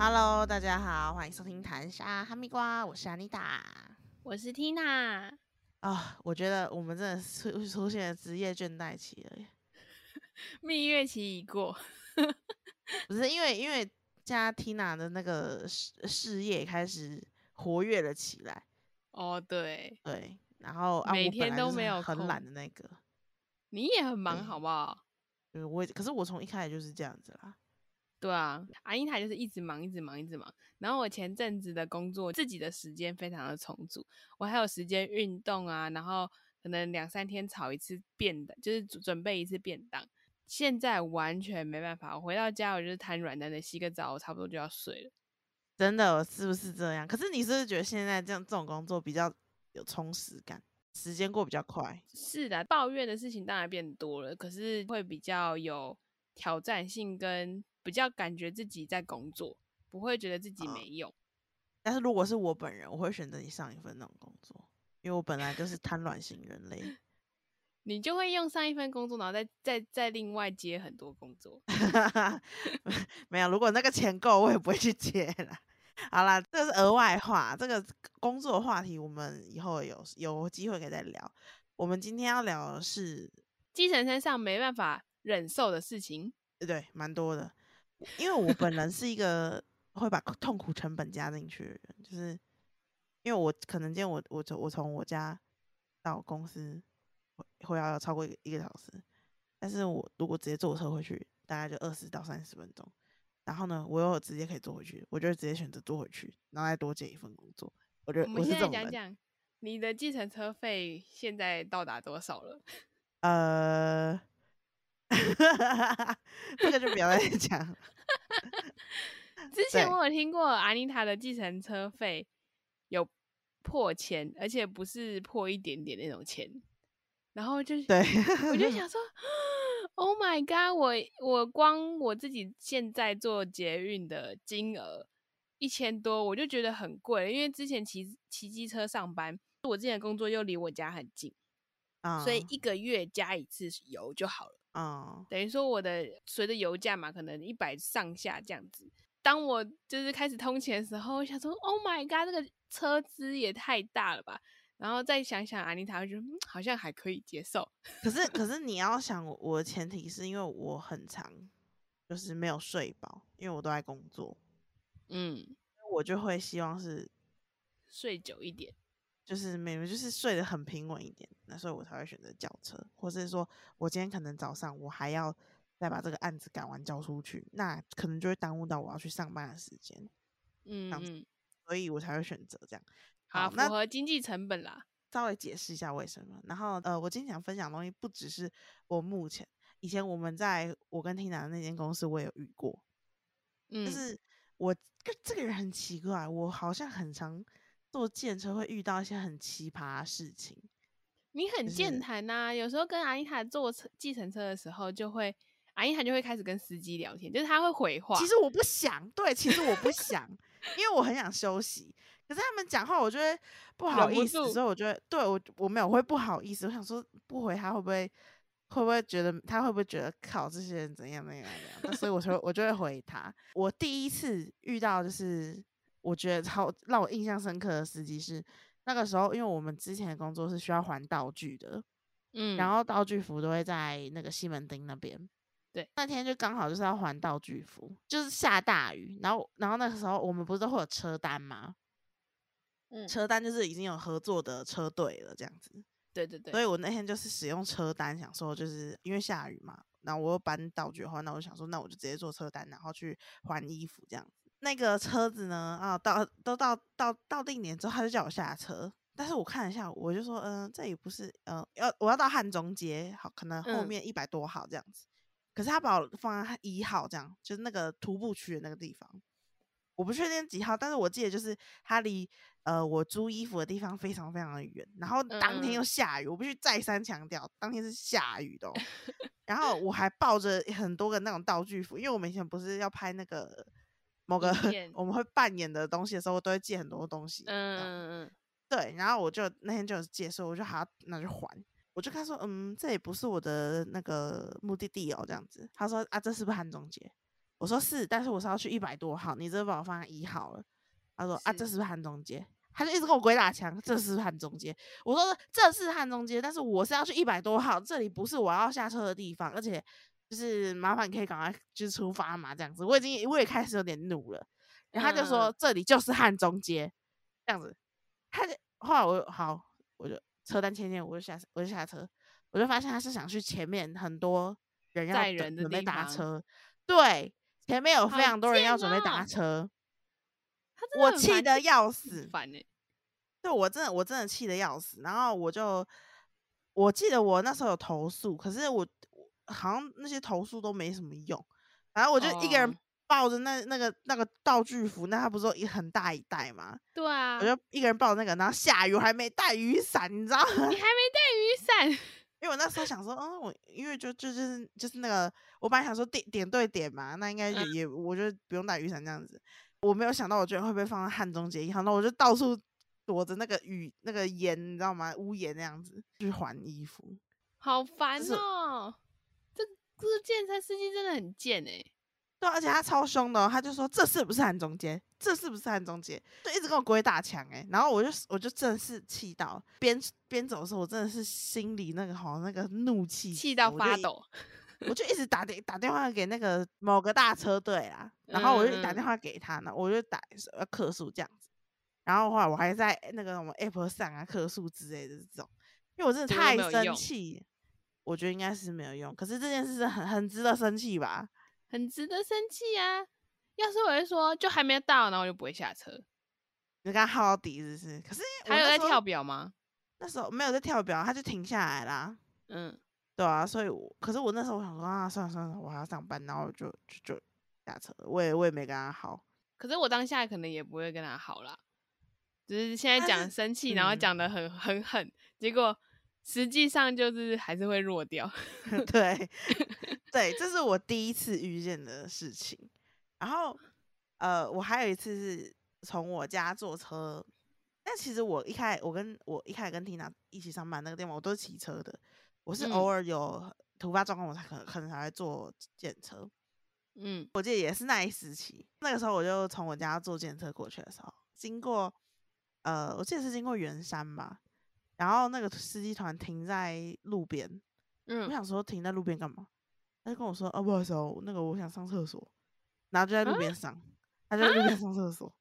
Hello，大家好，欢迎收听谈沙哈密瓜，我是安妮达。我是 Tina，啊、我觉得我们真的是出出现了职业倦怠期了耶，蜜月期已过，不是因为因为加 Tina 的那个事事业开始活跃了起来，哦，对，对，然后啊，每天都没有很懒的那个，你也很忙，好不好？嗯我也，可是我从一开始就是这样子啦，对啊，阿英台就是一直忙，一直忙，一直忙。然后我前阵子的工作，自己的时间非常的充足，我还有时间运动啊，然后可能两三天炒一次便当，就是准准备一次便当。现在完全没办法，我回到家我就是瘫软在那洗个澡，我差不多就要睡了。真的是不是这样？可是你是不是觉得现在这样这种工作比较有充实感，时间过比较快？是的，抱怨的事情当然变多了，可是会比较有挑战性，跟比较感觉自己在工作，不会觉得自己哦没用。但是如果是我本人，我会选择你上一份那种工作，因为我本来就是贪婪型人类。你就会用上一份工作，然后再再再另外接很多工作。没有，如果那个钱够，我也不会去接啦。好啦，这是额外话，这个工作话题我们以后有有机会可以再聊。我们今天要聊的是，基层身上没办法忍受的事情，对对，蛮多的，因为我本人是一个会把痛苦成本加进去的人，就是因为我可能今天我我从我从我家到公司会会要超过一个一个小时，但是我如果直接坐车回去，大概就二十到三十分钟。然后呢，我又直接可以坐回去，我就直接选择坐回去，然后再多接一份工作。我觉得我们现在。讲讲你的计程车费现在到达多少了？呃，这个就不要再讲了。之前我有听过阿妮塔的计程车费有破千，而且不是破一点点那种钱，然后就是对，我就想 说，Oh my god！我我光我自己现在做捷运的金额一千多，我就觉得很贵，因为之前骑骑机车上班，我之前的工作又离我家很近，啊，所以一个月加一次油就好了。嗯，等于说我的随着油价嘛，可能一百上下这样子。当我就是开始通勤的时候，我想说，Oh my god，这个车资也太大了吧。然后再想想，安妮塔会觉得、嗯、好像还可以接受。可是可是 你要想，我的前提是因为我很长就是没有睡饱，因为我都在工作，嗯，我就会希望是睡久一点。就是每就是睡得很平稳一点，那所以我才会选择叫车，或是说我今天可能早上我还要再把这个案子赶完交出去，那可能就会耽误到我要去上班的时间，嗯嗯，所以我才会选择这样。好，那符合经济成本啦。稍微解释一下为什么。然后呃，我今天想分享的东西不只是我目前，以前我们在我跟 Tina 的那间公司我也有遇过，嗯，就是我这这个人很奇怪，我好像很常坐电车会遇到一些很奇葩的事情。你很健谈呐、有时候跟阿妮塔坐车计程车的时候，就会阿妮塔就会开始跟司机聊天，就是他会回话。其实我不想，对，其实我不想，因为我很想休息。可是他们讲话，我就会不好意思，所以我觉得对我我没有我会不好意思。我想说不回他会不会会不会觉得他会不会觉得靠这些人怎样怎样怎样？所以我就我就会回他。我第一次遇到就是我觉得超让我印象深刻的司机是那个时候，因为我们之前的工作是需要还道具的，嗯，然后道具服都会在那个西门町那边。对，那天就刚好就是要还道具服，就是下大雨，然后然后那个时候我们不是都会有车单吗？嗯，车单就是已经有合作的车队了，这样子。对对对，所以我那天就是使用车单，想说就是因为下雨嘛，然后我又搬道具的话，那我想说那我就直接做车单，然后去还衣服这样子。那个车子呢，啊，到都到到到定点之后，他就叫我下车。但是我看了一下，我就说，嗯、这也不是，呃，要我要到汉中街，好，可能后嗯面一百多号这样子。可是他把我放在一号，这样就是那个徒步区的那个地方。我不确定几号，但是我记得就是它离呃我租衣服的地方非常非常的远，然后当天又嗯下雨，我必须再三强调，当天是下雨的、哦。然后我还抱着很多个那种道具服，因为我们以前不是要拍那个某个 我们会扮演的东西的时候，我都会借很多东西。嗯嗯嗯，对，然后我就那天就有借，所以我就还要拿去还。我就跟他说，嗯，这也不是我的那个目的地哦，这样子。他说啊，这是不是汉中街？我说是，但是我是要去一百多号，你这个把我放在一号了。他说啊，这是是不是汉中街？他就一直跟我鬼打墙，这是汉中街？我说这是汉中街，但是我是要去一百多号，这里不是我要下车的地方，而且就是麻烦你可以赶快就是出发嘛，这样子。我已经我也开始有点怒了，然后他就说嗯这里就是汉中街，这样子。他就后来我好，我就车单签签，我就下我就下车，我就发现他是想去前面很多人要等人的准备搭车，对，前面有非常多人要准备搭哦车，他我气得要死。烦哎、对我真的我真的气得要死，然后我就我记得我那时候有投诉，可是我我好像那些投诉都没什么用，然后我就一个人哦抱着那那个那个道具服，那它不是有一很大一袋吗？对啊，我就一个人抱着那个，然后下雨我还没带雨伞，你知道吗？你还没带雨伞，因为我那时候想说，嗯，我因为就就就是就是那个，我本来想说点点对点嘛，那应该也、嗯也我就不用带雨伞这样子。我没有想到我居然会被放在汉中街一号，那我就到处躲着那个雨那个檐，你知道吗？屋檐那样子去还衣服。好烦是哦、这这个健身司机真的很贱哎、对啊，而且他超凶的、哦，他就说这是不是汉中街？这是不是汉中街？就一直跟我鬼打墙哎、然后我就我就真的是气到边边走的时候，我真的是心里那个好那个怒气气到发抖。我就一直打电打电话给那个某个大车队啦，然后我就打电话给他呢，我就打要客诉这样子，然后后来我还在那个什么 App 上啊客诉之类的这种，因为我真的太生气，我觉得应该是没有用，可是这件事是很很值得生气吧？很值得生气啊！要是我会说就还没到，然后我就不会下车。你跟他耗到底是不是？可是我那时候他有在跳表吗？那时候没有在跳表，他就停下来啦。嗯，对啊，所以我可是我那时候我想说啊，算了算了，我还要上班，然后就就就下车了，我也我也没跟他耗。可是我当下可能也不会跟他好啦，只是现在但讲生气，然后嗯讲的很很狠，结果实际上就是还是会弱掉。对 对，这是我第一次遇见的事情。然后呃，我还有一次是从我家坐车，但其实我一开我跟我一开始跟 Tina 一起上班那个地方，我都是骑车的。我是偶嗯尔有突发状况，我才可能可能才会坐电车。嗯我记得也是那一时期，那个时候我就从我家坐电车过去的时候，经过呃，我记得是经过圆山吧，然后那个司机团停在路边，嗯我嗯，想说停在路边干嘛？他就跟我说：“哦，不好意思哦，那个我想上厕所。”然后就在路啊边上，他就在路边上厕所。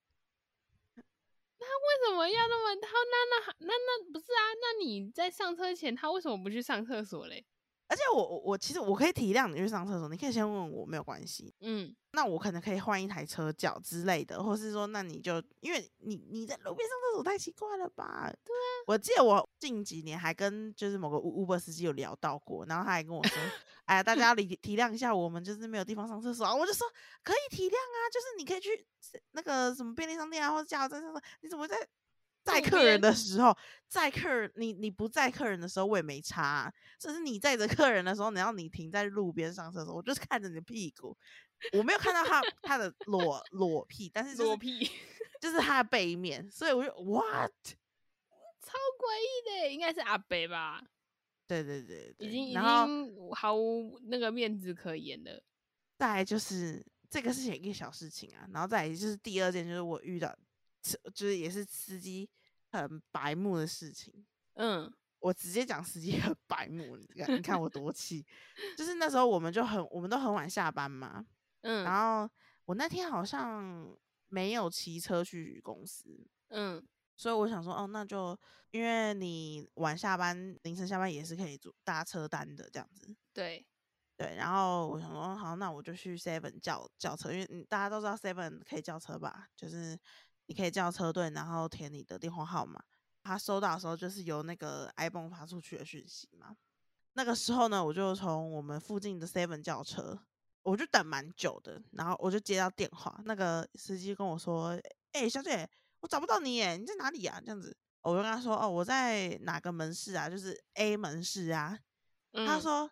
那为什么要那么他那那那那不是啊？那你在上车前，他为什么不去上厕所嘞？而且我我我其实我可以体谅你去上厕所，你可以先问我没有关系。嗯，那我可能可以换一台车脚之类的，或是说，那你就因为你你在路边上厕所太奇怪了吧？对啊，我记得我近几年还跟就是某个 Uber 司机有聊到过，然后他还跟我说，哎呀，大家理 体体谅一下我们，就是没有地方上厕所啊。我就说可以体谅啊，就是你可以去那个什么便利商店啊，或者加油站上你怎么会在载客人的时候，载客人你你不载客人的时候我也没差、啊，只是你载着客人的时候，然后你停在路边上厕所，我就是看着你的屁股，我没有看到他他的裸裸屁，但是就是裸屁，就是他的背面，所以我就 what？超诡异的耶，应该是阿北吧？对对对对，已经已经毫无那个面子可言了。再来就是这个事情一个小事情啊，然后再来就是第二件就是我遇到，就是也是司机很白目的事情。嗯我直接讲司机很白目，你看你看我多气。就是那时候我们就很我们都很晚下班嘛，嗯然后我那天好像没有骑车去公司，嗯所以我想说，哦，那就因为你晚下班、凌晨下班也是可以坐搭车单的这样子。对，对，然后我想说，好，那我就去 Seven 叫叫车，因为嗯大家都知道 Seven 可以叫车吧，就是你可以叫车队，然后填你的电话号码。他收到的时候就是由那个 iPhone 发出去的讯息嘛。那个时候呢，我就从我们附近的 Seven 叫车，我就等蛮久的，然后我就接到电话，那个司机跟我说：“哎、小姐，我找不到你耶，你在哪里呀、这样子，我就跟他说：“哦，我在哪个门市啊？就是 A 门市啊。”他嗯说：“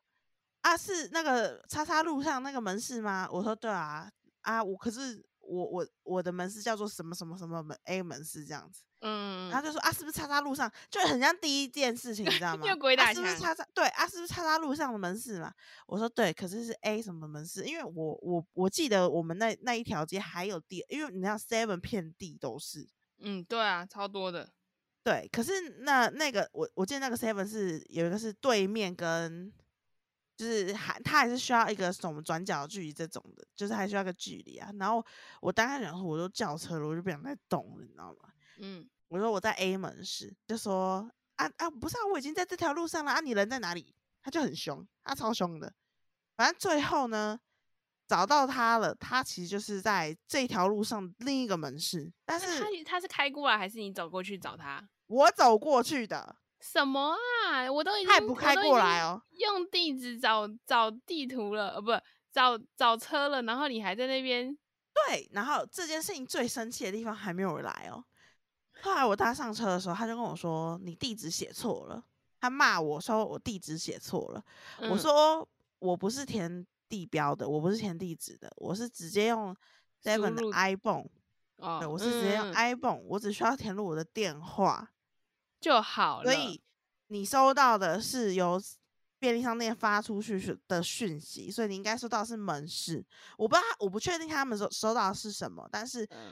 啊，是那个叉叉路上那个门市吗？”我说：“对啊，啊，我可是我我我的门市叫做什么什么什么门 A 门市这样子，嗯，然后就说啊，是不是叉叉路上，就很像第一件事情，你知道 吗？又鬼打啊、是不是叉叉对啊？是不是叉叉路上的门市嘛？我说对，可是是 A 什么门市？因为我我我记得我们那那一条街还有第，因为你知道 Seven 遍地都是，嗯，对啊，超多的。对，可是那那个我我记得那个 Seven 是有一个是对面跟。就是还他还是需要一个什么转角距离这种的，就是还需要个距离啊。然后我当时想说，我都叫车了，我就不想再动了，你知道吗？嗯，我说我在 A 门市，就说啊啊，不是啊，我已经在这条路上了啊，你人在哪里？他就很凶，他超凶的。反正最后呢，找到他了，他其实就是在这条路上另一个门市，但是他他是开过来还是你走过去找他？我走过去的。什么啊！我都已经他也不开过来哦，用地址找找地图了，呃，不找找车了，然后你还在那边。对，然后这件事情最生气的地方还没有来哦。后来我搭上车的时候，他就跟我说：“你地址写错了。”他骂我说：“我地址写错了。嗯”我说：“我不是填地标的，我不是填地址的，我是直接用 Seven 的 iPhone。哦，对，我是直接用嗯 iPhone，我只需要填入我的电话。”就好了。所以你收到的是由便利商店发出去的讯息，所以你应该收到的是门市。我不知道，我不确定他们收收到的是什么，但是嗯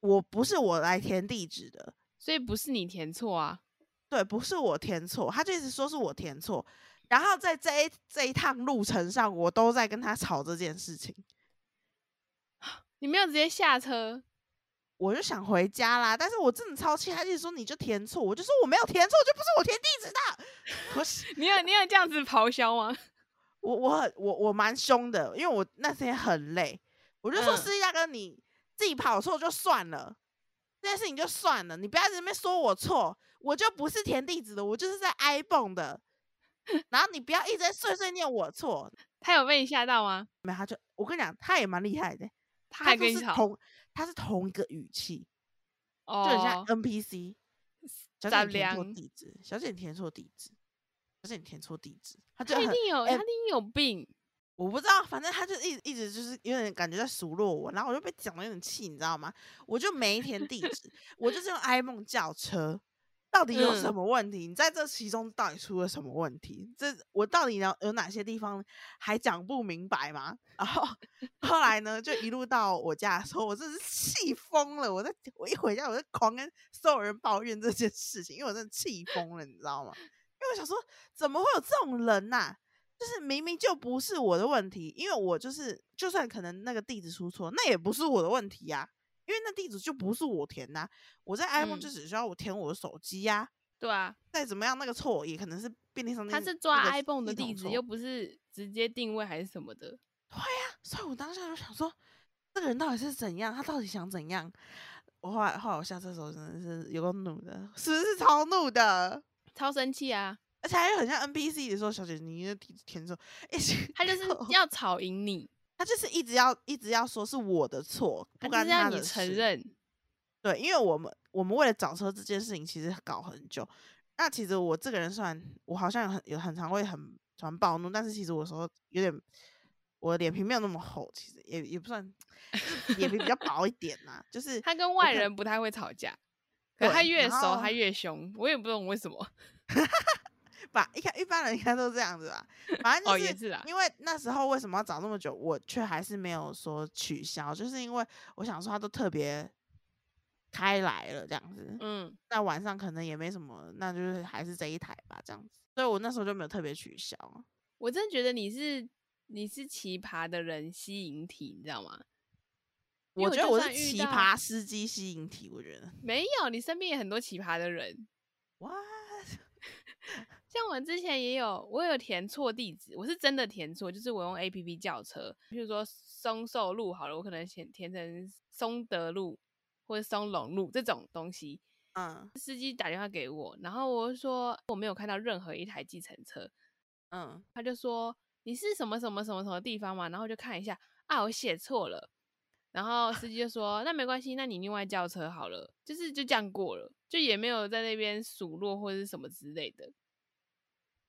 我不是我来填地址的，所以不是你填错啊。对，不是我填错，他就一直说是我填错。然后在这一这一趟路程上，我都在跟他吵这件事情。你没有直接下车，我就想回家啦，但是我真的超气，他一直说你就填错，我就说我没有填错，就不是我填地址的。不是你有你有这样子咆哮吗？我我很我我蛮凶的，因为我那天很累，我就说嗯司机大哥你自己跑错就算了，这件事情就算了，你不要在那边说我错，我就不是填地址的，我就是在 iPhone 的，然后你不要一直在碎碎念我错，他有被你吓到吗？没有他就我跟你讲，他也蛮厉害的，他还跟你吵是同他是同一个语气，就很像哦，NPC。小姐你填错地址，小姐你填错地址，小姐你填错地址，他就他一定有，哎他一定有病。我不知道，反正他就一一直就是有点感觉在数落我，然后我就被讲的有点气，你知道吗？我就没填地址，我就是用 iPhone 叫车，到底有什嗯么问题？你在这其中到底出了什么问题？这我到底有有哪些地方还讲不明白吗？然后后来呢，就一路到我家的时候，我真是气疯了。我在我一回家，我就狂跟所有人抱怨这件事情，因为我真的气疯了，你知道吗？因为我想说，怎么会有这种人呐、就是明明就不是我的问题，因为我就是就算可能那个地址出错，那也不是我的问题呀、因为那地址就不是我填呐、我在 iPhone 嗯就只需要我填我的手机呀、对啊，再怎么样那个错也可能是便利商店他是抓 iPhone 的地址，又不是直接定位还是什么的。对呀所以我当下就想说，这个人到底是怎样？他到底想怎样？我后来后来我下车的时候真的是有个怒的，是不是超怒的？超生气啊！而且还很像 NPC 的时候：“小姐，你的地址填错。”一 直他就是要吵赢你，他就是一直要一直要说是我的错，不干他的事。承认。对，因为我们我们为了找车这件事情，其实搞很久。那其实我这个人算我好像有很有很常会很喜欢暴怒，但是其实我有时候有点我的脸皮没有那么厚，其实也也不算，脸皮比较薄一点呐、就是他跟外人不太会吵架，可他越熟他越凶，我也不懂为什么。吧，一看一般人应该都这样子吧。反正哦，就是因为那时候为什么要找那么久，我却还是没有说取消，就是因为我想说他都特别开来了这样子，嗯，那晚上可能也没什么，那就是还是这一台吧这样子，所以我那时候就没有特别取消。我真的觉得你是你是奇葩的人吸引体，你知道吗？我我觉得我是奇葩司机吸引体，我觉得没有，你身边也很多奇葩的人。哇，像我之前也有，我有填错地址，我是真的填错，就是我用 A P P 叫车，比如说松寿路好了，我可能填填成松德路或者松龙路这种东西。嗯司机打电话给我，然后我说我没有看到任何一台计程车，嗯，他就说你是什么什么什么什么地方嘛，然后就看一下啊，我写错了，然后司机就说那没关系，那你另外叫车好了，就是就这样过了，就也没有在那边数落或者是什么之类的。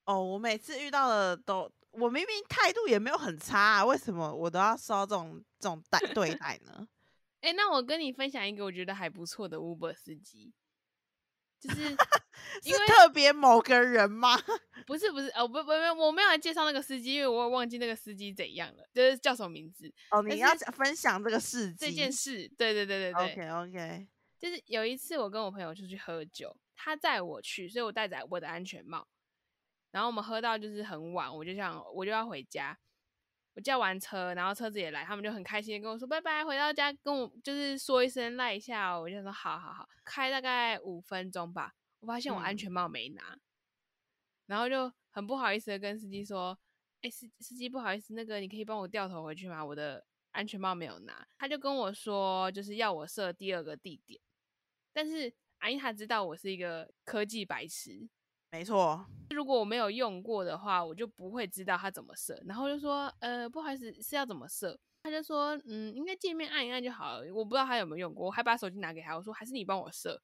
哦，我每次遇到的都，我明明态度也没有很差、啊，为什么我都要受到这种这种待对待呢？哎、那我跟你分享一个我觉得还不错的 Uber 司机，就是 因是为特别某个人吗？不是不是哦不不不，我没有来介绍那个司机，因为我也忘记那个司机怎样了，就是叫什么名字哦，你要分享这个事这件事。对对对对对 OK OK，就是有一次我跟我朋友出去喝酒，他载我去，所以我戴着我的安全帽，然后我们喝到就是很晚，我就想我就要回家，我叫完车，然后车子也来，他们就很开心的跟我说拜拜，回到家跟我就是说一声赖一下哦，我就说好好好，开大概五分钟吧，我发现我安嗯。全帽没拿，然后就很不好意思的跟司机说，哎、司司机不好意思，那个你可以帮我掉头回去吗？我的安全帽没有拿，他就跟我说就是要我设第二个地点。但是阿英她知道我是一个科技白痴，没错，如果我没有用过的话，我就不会知道它怎么设。然后就说，呃，不好意思，是要怎么设？他就说，嗯，应该界面按一按就好了。我不知道他有没有用过，我还把手机拿给他，我说还是你帮我设。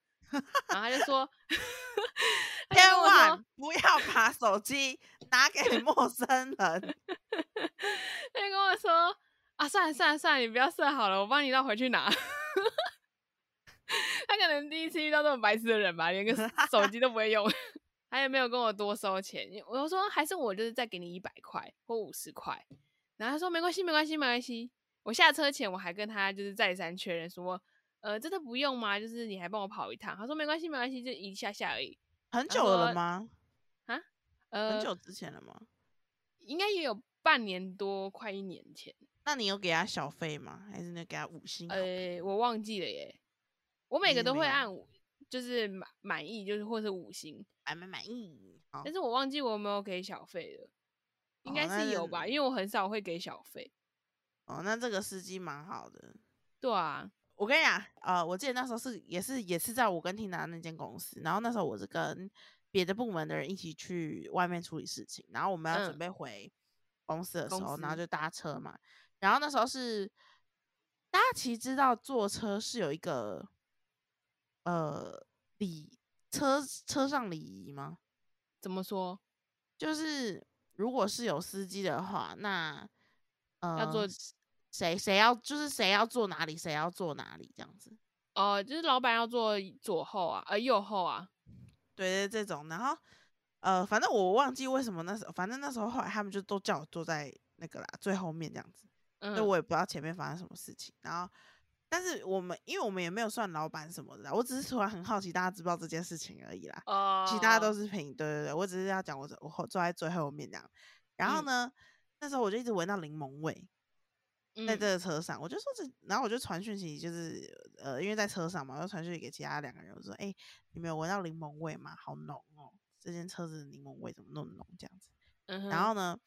然后他就说，千万不要把手机拿给陌生人。他就跟我说，啊，算了算了算了，你不要设好了，我帮你绕回去拿。他可能第一次遇到这种白痴的人吧，连个手机都不会用，他也没有跟我多收钱。我就说还是我就是再给你一百块或五十块，然后他说没关系没关系没关系。我下车前我还跟他就是再三确认说，呃，真的不用吗？就是你还帮我跑一趟。他说没关系没关系，就一下下而已。很久了说吗？呃，很久之前了吗？应该也有半年多，快一年前。那你有给他小费吗？还是你给他五星？呃，我忘记了耶。我每个都会按五，就是满满意，就是或是五星，满满满意。好但，是我忘记我有没有给小费了，应该是有吧，因为我很少会给小费。哦，那这个司机蛮好的。对啊，我跟你讲，呃，我记得那时候是也是也是在我跟 Tina 那间公司，然后那时候我是跟别的部门的人一起去外面处理事情，然后我们要准嗯备回公司的时公候，然后就搭车嘛，然后那时候是大家其实知道坐车是有一个呃礼车车上礼仪吗？怎么说？就是如果是有司机的话，那呃要坐谁谁要就是谁要坐哪里，谁要坐哪里这样子。哦、就是老板要坐左后啊，呃，右后啊。对对，这种，然后呃，反正我忘记为什么那时候，反正那时候后来他们就都叫我坐在那个啦最后面这样子，嗯那、，我也不知道前面发生什么事情。然后，但是我们因为我们也没有算老板什么的啦，我只是突然很好奇大家知不知道这件事情而已啦。哦，其他都是平，对对对，我只是要讲我我坐在最后面这样。然后嗯呢，那时候我就一直闻到柠檬味，在嗯这个车上，我就说这，然后我就传讯息，就是呃，因为在车上嘛，我就传讯息给其他两个人，我说，哎、你们有闻到柠檬味吗？好浓哦，这间车子的柠檬味怎么那么浓这样子？嗯，然后呢，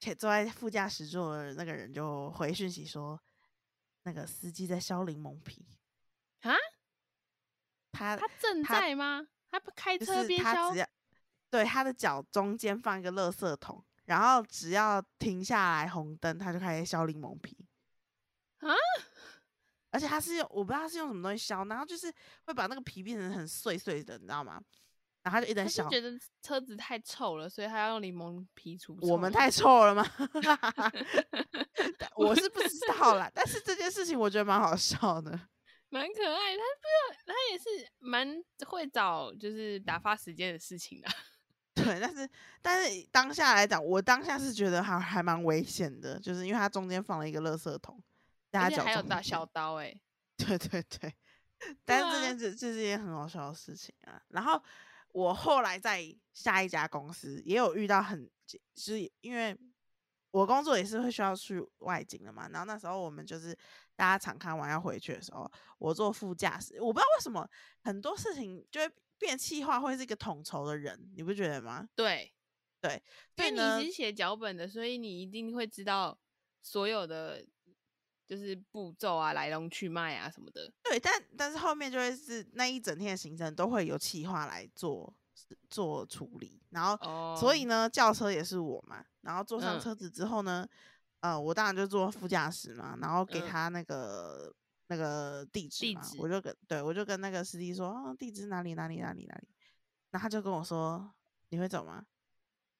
且坐在副驾驶座的那个人就回讯息说，那个司机在削柠檬皮啊，他他正在吗？他不开车边削对他的脚中间放一个垃圾桶，然后只要停下来红灯，他就开始削柠檬皮啊！而且他是用我不知道他是用什么东西削，然后就是会把那个皮变成很碎碎的，你知道吗？然后他就一直在削。他是觉得车子太臭了，所以他要用柠檬皮除臭。我们太臭了吗？但我是不知道啦，但是这件事情我觉得蛮好笑的。蛮可爱的，他不知道，他也是蛮会找就是打发时间的事情的。对，但是但是当下来讲，我当下是觉得还还蛮危险的，就是因为它中间放了一个垃圾桶，在他而且脚还有大小刀哎、对对对，但是这啊件事这是一件很好笑的事情啊。然后我后来在下一家公司也有遇到很，就是因为我工作也是会需要去外景的嘛。然后那时候我们就是大家常看完要回去的时候，我坐副驾驶，我不知道为什么很多事情就会变气化，会是一个统筹的人，你不觉得吗？对对，因为所以呢你是写脚本的，所以你一定会知道所有的就是步骤啊、来龙去脉啊什么的。对，但但是后面就会是那一整天的行程都会有企划来做做处理，然后哦，所以呢，轿车也是我嘛。然后坐上嗯车子之后呢，呃，我当然就坐副驾驶嘛，然后给嗯他那个、那个地址嘛，地址我就跟对我就跟那个司机说，啊，地址哪里哪里哪里哪里。然后他就跟我说，你会走吗？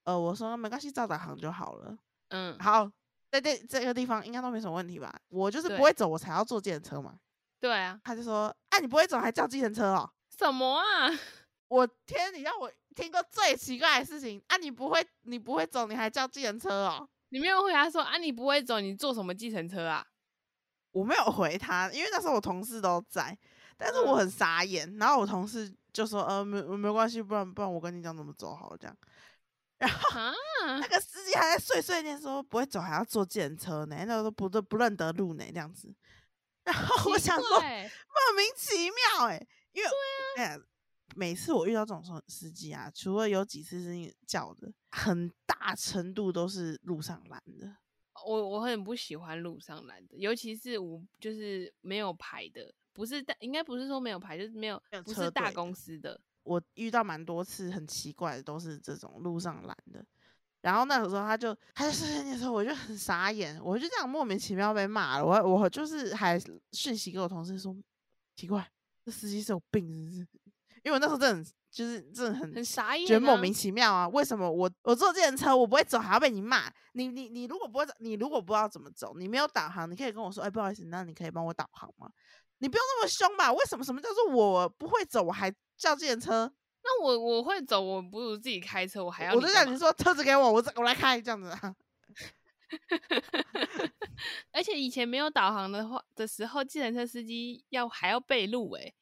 呃，我说没关系，照导航就好了。嗯，好，在这这个地方应该都没什么问题吧？我就是不会走，我才要坐计程车嘛。对啊，他就说：“啊，你不会走还叫计程车哦？”什么啊？我天，你让我听过最奇怪的事情啊！你不会，你不会走，你还叫计程车哦？你没有回答说啊，你不会走，你坐什么计程车啊？我没有回他，因为那时候我同事都在，但是我很傻眼。然后我同事就说：“呃，没没关系，不然不然我跟你讲怎么走好了。”这样。然后那个司机还在碎碎念说：“不会走还要坐计程车呢？那都不都不认得路呢？”这样子。然后我想说，莫名其妙哎，因为哎。每次我遇到这种司机啊，除了有几次是叫的，很大程度都是路上拦的。我我很不喜欢路上拦的，尤其是我就是没有牌的，不是大，应该不是说没有牌，就是没有不是大公司的。我遇到蛮多次很奇怪的，都是这种路上拦的。然后那个时候他就他就视线的时候，我就很傻眼，我就这样莫名其妙被骂了。我我就是还讯息给我同事说，奇怪，这司机是有病是不是？因为我那时候真的就是真的很很傻眼，觉得莫名其妙啊！为什么我我坐这辆车我不会走，还要被你骂？你你你如果不会走，你如果不知道怎么走，你没有导航，你可以跟我说，哎，不好意思，那你可以帮我导航吗？你不用那么凶吧？为什么什么叫做我不会走，我还叫计程车？那我我会走，我不如自己开车，我还要我就讲你说车子给我，我我来开这样子啊。而且以前没有导航的话的时候，计程车司机要还要背路哎。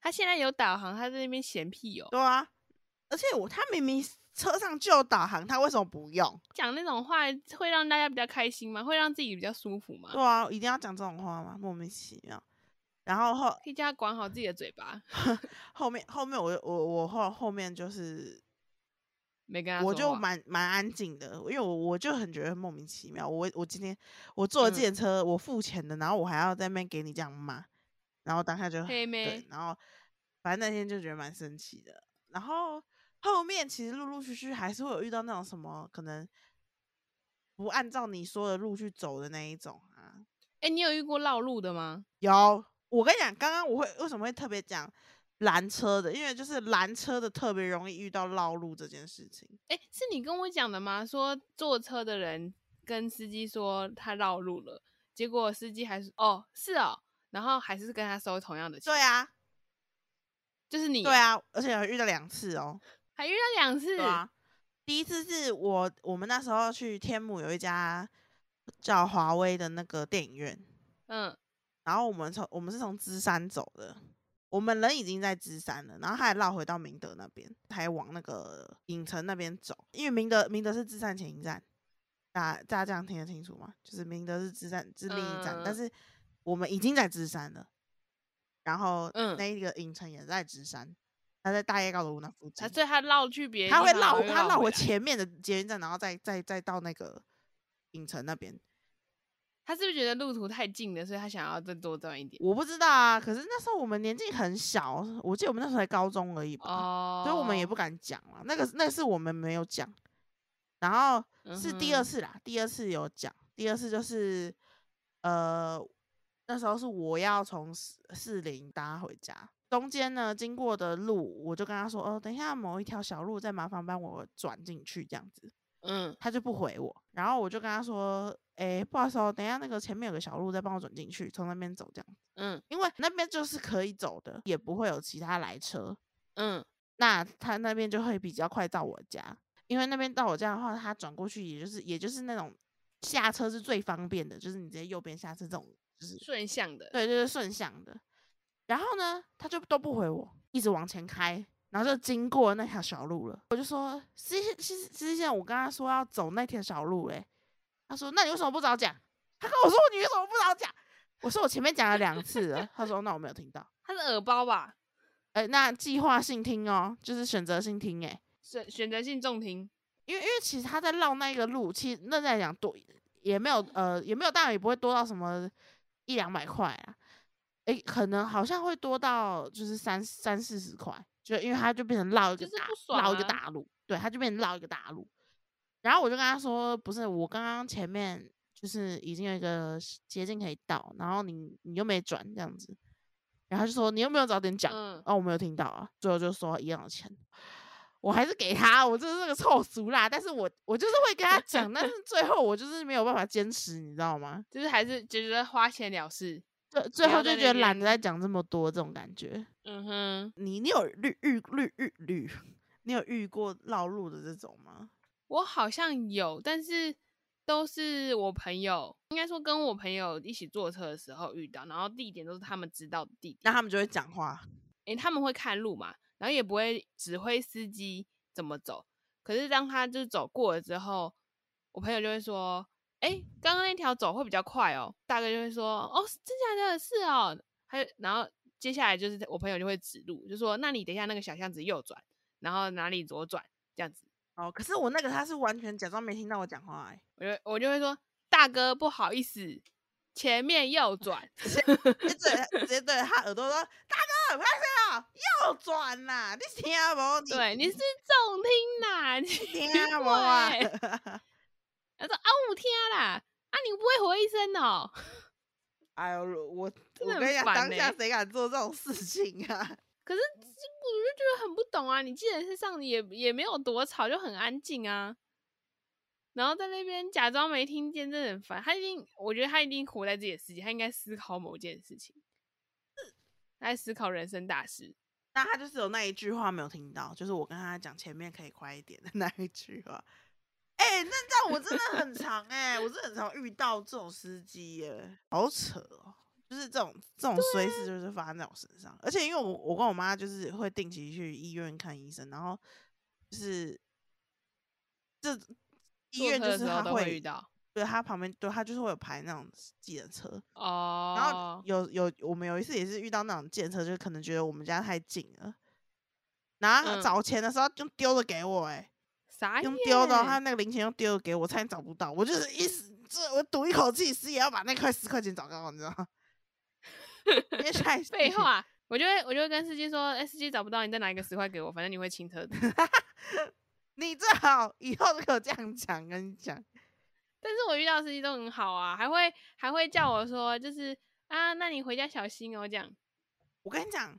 他现在有导航，他在那边嫌屁哦。对啊，而且我他明明车上就有导航，他为什么不用？讲那种话会让大家比较开心吗？会让自己比较舒服吗？对啊，一定要讲这种话吗？莫名其妙。然后后可以叫他管好自己的嘴巴。后面后面我我我后后面就是没跟他，我就蛮蛮安静的，因为我我就很觉得莫名其妙。我我今天我坐了自行车，我付钱的，然后我还要在那边给你这样骂。然后当下就对，然后反正那天就觉得蛮生气的。然后后面其实陆陆续续还是会有遇到那种什么可能不按照你说的路去走的那一种啊。哎，你有遇过绕路的吗？有，我跟你讲，刚刚我会为什么会特别讲拦车的？因为就是拦车的特别容易遇到绕路这件事情。哎，是你跟我讲的吗？说坐车的人跟司机说他绕路了，结果司机还是哦，是哦。然后还是跟他收同样的钱。对啊，就是你。对啊，而且还遇到两次哦，还遇到两次。对啊，第一次是我我们那时候去天母有一家叫华威的那个电影院，嗯，然后我们从我们是从芝山走的，我们人已经在芝山了，然后他还绕回到明德那边，还往那个影城那边走，因为明德明德是芝山前一站，大大家这样听得清楚吗？就是明德是芝山是另一站，但是。我们已经在芝山了，然后那一个影城也在芝山，他在大叶高楼那附近，所以他绕去别，他会绕他绕回前面的捷运站，然后再再再到那个影城那边。他是不是觉得路途太近了，所以他想要再多赚一点？我不知道啊，可是那时候我们年纪很小，我记得我们那时候才高中而已吧，所以我们也不敢讲啊。那个那是我们没有讲，然后是第二次啦，第二次有讲，第二次就是呃。那时候是我要从四四零搭回家，中间呢经过的路，我就跟他说：“哦，等一下某一条小路再麻烦帮我转进去这样子。”嗯，他就不回我，然后我就跟他说：“哎，不好意思哦，等一下那个前面有个小路再帮我转进去，从那边走这样。”嗯，因为那边就是可以走的，也不会有其他来车。嗯，那他那边就会比较快到我家，因为那边到我家的话，他转过去也就是也就是那种下车是最方便的，就是你直接右边下车这种。就是顺向的，对，就是顺向的。然后呢，他就都不回我，一直往前开，然后就经过那条小路了。我就说，其实其实之前我跟他说要走那条小路，哎，他说那你为什么不早讲？他跟我说你为什么不早讲？我说我前面讲了两次了。他说那我没有听到，他是耳包吧？哎，那计划性听哦，就是选择性听，哎，选选择性重听。因为因为其实他在绕那个路，其实那在讲多也没有呃也没有，当然也不会多到什么。一两百块啊，诶，可能好像会多到就是三三四十块，就因为他就变成绕一个大绕一个大路，对，他就变成绕一个大路。然后我就跟他说，不是，我刚刚前面就是已经有一个捷径可以到，然后你你又没转这样子，然后就说你又没有早点讲，哦，我没有听到啊，最后就说一样的钱。我还是给他，我就是那个臭俗啦，但是我我就是会跟他讲，但是 最后我就是没有办法坚持，你知道吗？就是还是觉得花钱了事。最最后就觉得懒得再讲这么多这种感觉。嗯哼，你你有遇遇遇遇遇，你有遇过绕路的这种吗？我好像有，但是都是我朋友，应该说跟我朋友一起坐车的时候遇到，然后地点都是他们知道的地点。那他们就会讲话，诶、他们会看路嘛，然后也不会指挥司机怎么走。可是当他就是走过了之后，我朋友就会说：“诶、刚刚那条走会比较快哦。”大哥就会说：“哦，是真假的？是哦。”还然后接下来就是我朋友就会指路，就说：“那你等一下那个小巷子右转，然后哪里左转这样子。哦，可是我那个他是完全假装没听到我讲话、欸，”我就我就会说：“大哥，不好意思，前面右转。直接对直接对他耳朵说：“大哥，快点啊，右转呐！你听无？你对，你是重听呐，你听 无啊？对 他说：“啊，我听啦，啊，你不会回一声哦。”哎呦，我我跟你讲，当下谁敢做这种事情啊？可是我就觉得很不懂啊！你既然是上也也没有多吵，就很安静啊。然后在那边假装没听见，真的很烦。他一定，我觉得他一定活在自己的世界，他应该思考某件事情，他在思考人生大事。那他就是有那一句话没有听到，就是我跟他讲前面可以快一点的 那一句话。哎、那这样我真的很常哎、我真的很常遇到这种司机耶，好扯哦。就是这种这种衰事，就是发生在我身上。而且因为我我跟我妈就是会定期去医院看医生，然后就是这医院就是他会会遇到对他旁边对他就是会有排那种计程车，哦。然后有有我们有一次也是遇到那种建车，就可能觉得我们家太近了，然后嗯找钱的时候就丢了给我、欸，啥用丢的哦，他那个零钱用丢的给我，差点找不到，我就是一时这我赌一口气，死也要把那块十块钱找到，你知道吗？因为太 废，话，我就会我就会跟司机说：“哎、司机找不到，你再拿一个十块给我，反正你会清车的。你最好以后都给我这样讲，跟你讲，”但是我遇到司机都很好啊，还会还会叫我说，就是啊，那你回家小心哦，这样。我跟你讲，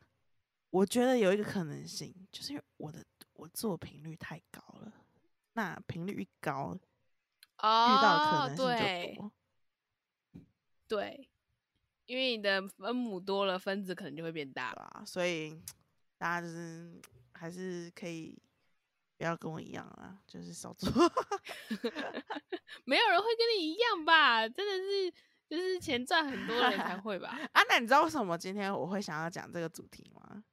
我觉得有一个可能性，就是因为我的我做频率太高了，那频率一高，哦，遇到的可能性对就多。对，因为你的分母多了，分子可能就会变大对。吧？所以大家就是还是可以不要跟我一样啊，就是少做。没有人会跟你一样吧？真的是，就是钱赚很多的人才会吧？啊，那你知道为什么今天我会想要讲这个主题吗？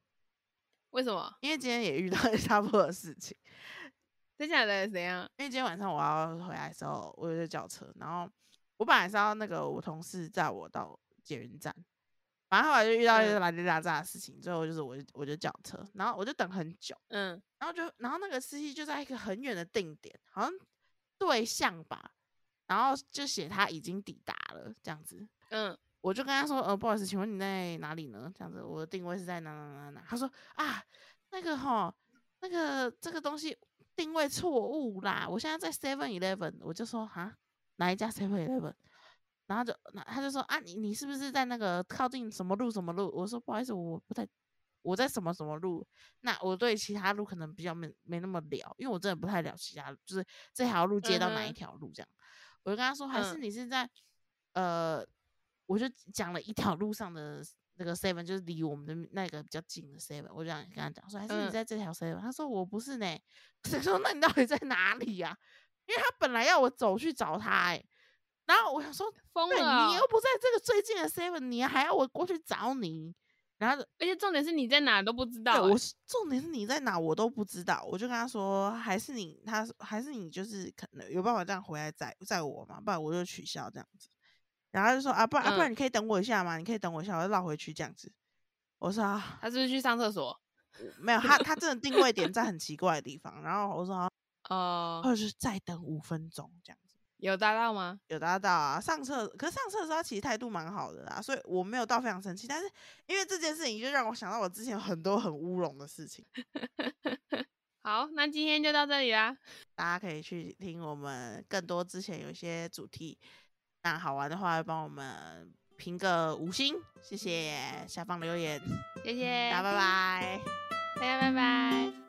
为什么？因为今天也遇到差不多的事情。真假的怎样？因为今天晚上我要回来的时候，我就叫车，然后我本来是要那个我同事载我到捷运站，反正后来就遇到一嗯个来里拉炸的事情，最后就是我就我就叫车，然后我就等很久。嗯然后就然后那个司机就在一个很远的定点，好像对象吧，然后就写他已经抵达了这样子。嗯，我就跟他说，呃，不好意思，请问你在哪里呢？这样子，我的定位是在哪哪哪哪。他说啊，那个哈，那个这个东西定位错误啦，我现在在 Seven Eleven。我就说哈，哪一家 Seven Eleven？然后就那他就说啊，你你是不是在那个靠近什么路什么路？我说不好意思，我不太我在什么什么路。那我对其他路可能比较没没那么了，因为我真的不太了其他路，就是这条路接到哪一条路这样。我就跟他说，还是嗯你是在、呃，我就讲了一条路上的那个 seven，就是离我们的那个比较近的 seven，我就这样跟他讲说，还是你嗯在这条 seven？、他说我不是呢。他说那你到底在哪里呀、因为他本来要我走去找他、欸，然后我想说，疯了哦。你又不在这个最近的 seven，你还要我过去找你？然后而且重点是你在哪都不知道对，欸、我是重点是你在哪我都不知道，我就跟他说，还是你，他说还是你就是可能有办法这样回来载载我嘛，不然我就取消这样子。然后他就说啊，不然、啊不然嗯你可以等我一下嘛，你可以等我一下，我就绕回去这样子。我说啊，他是不是去上厕所？没有，他他真的定位点在很奇怪的地方。然后我说啊，哦、或者是再等五分钟这样子。有搭到吗？有搭到啊，上车，可是上车的时候他其实态度蛮好的啦，所以我没有到非常生气。但是因为这件事情，就让我想到我之前有很多很乌龙的事情。好，那今天就到这里啦。大家可以去听我们更多之前有一些主题，那好玩的话帮我们评个五星，谢谢，下方留言，谢谢，大家拜拜。大家拜拜。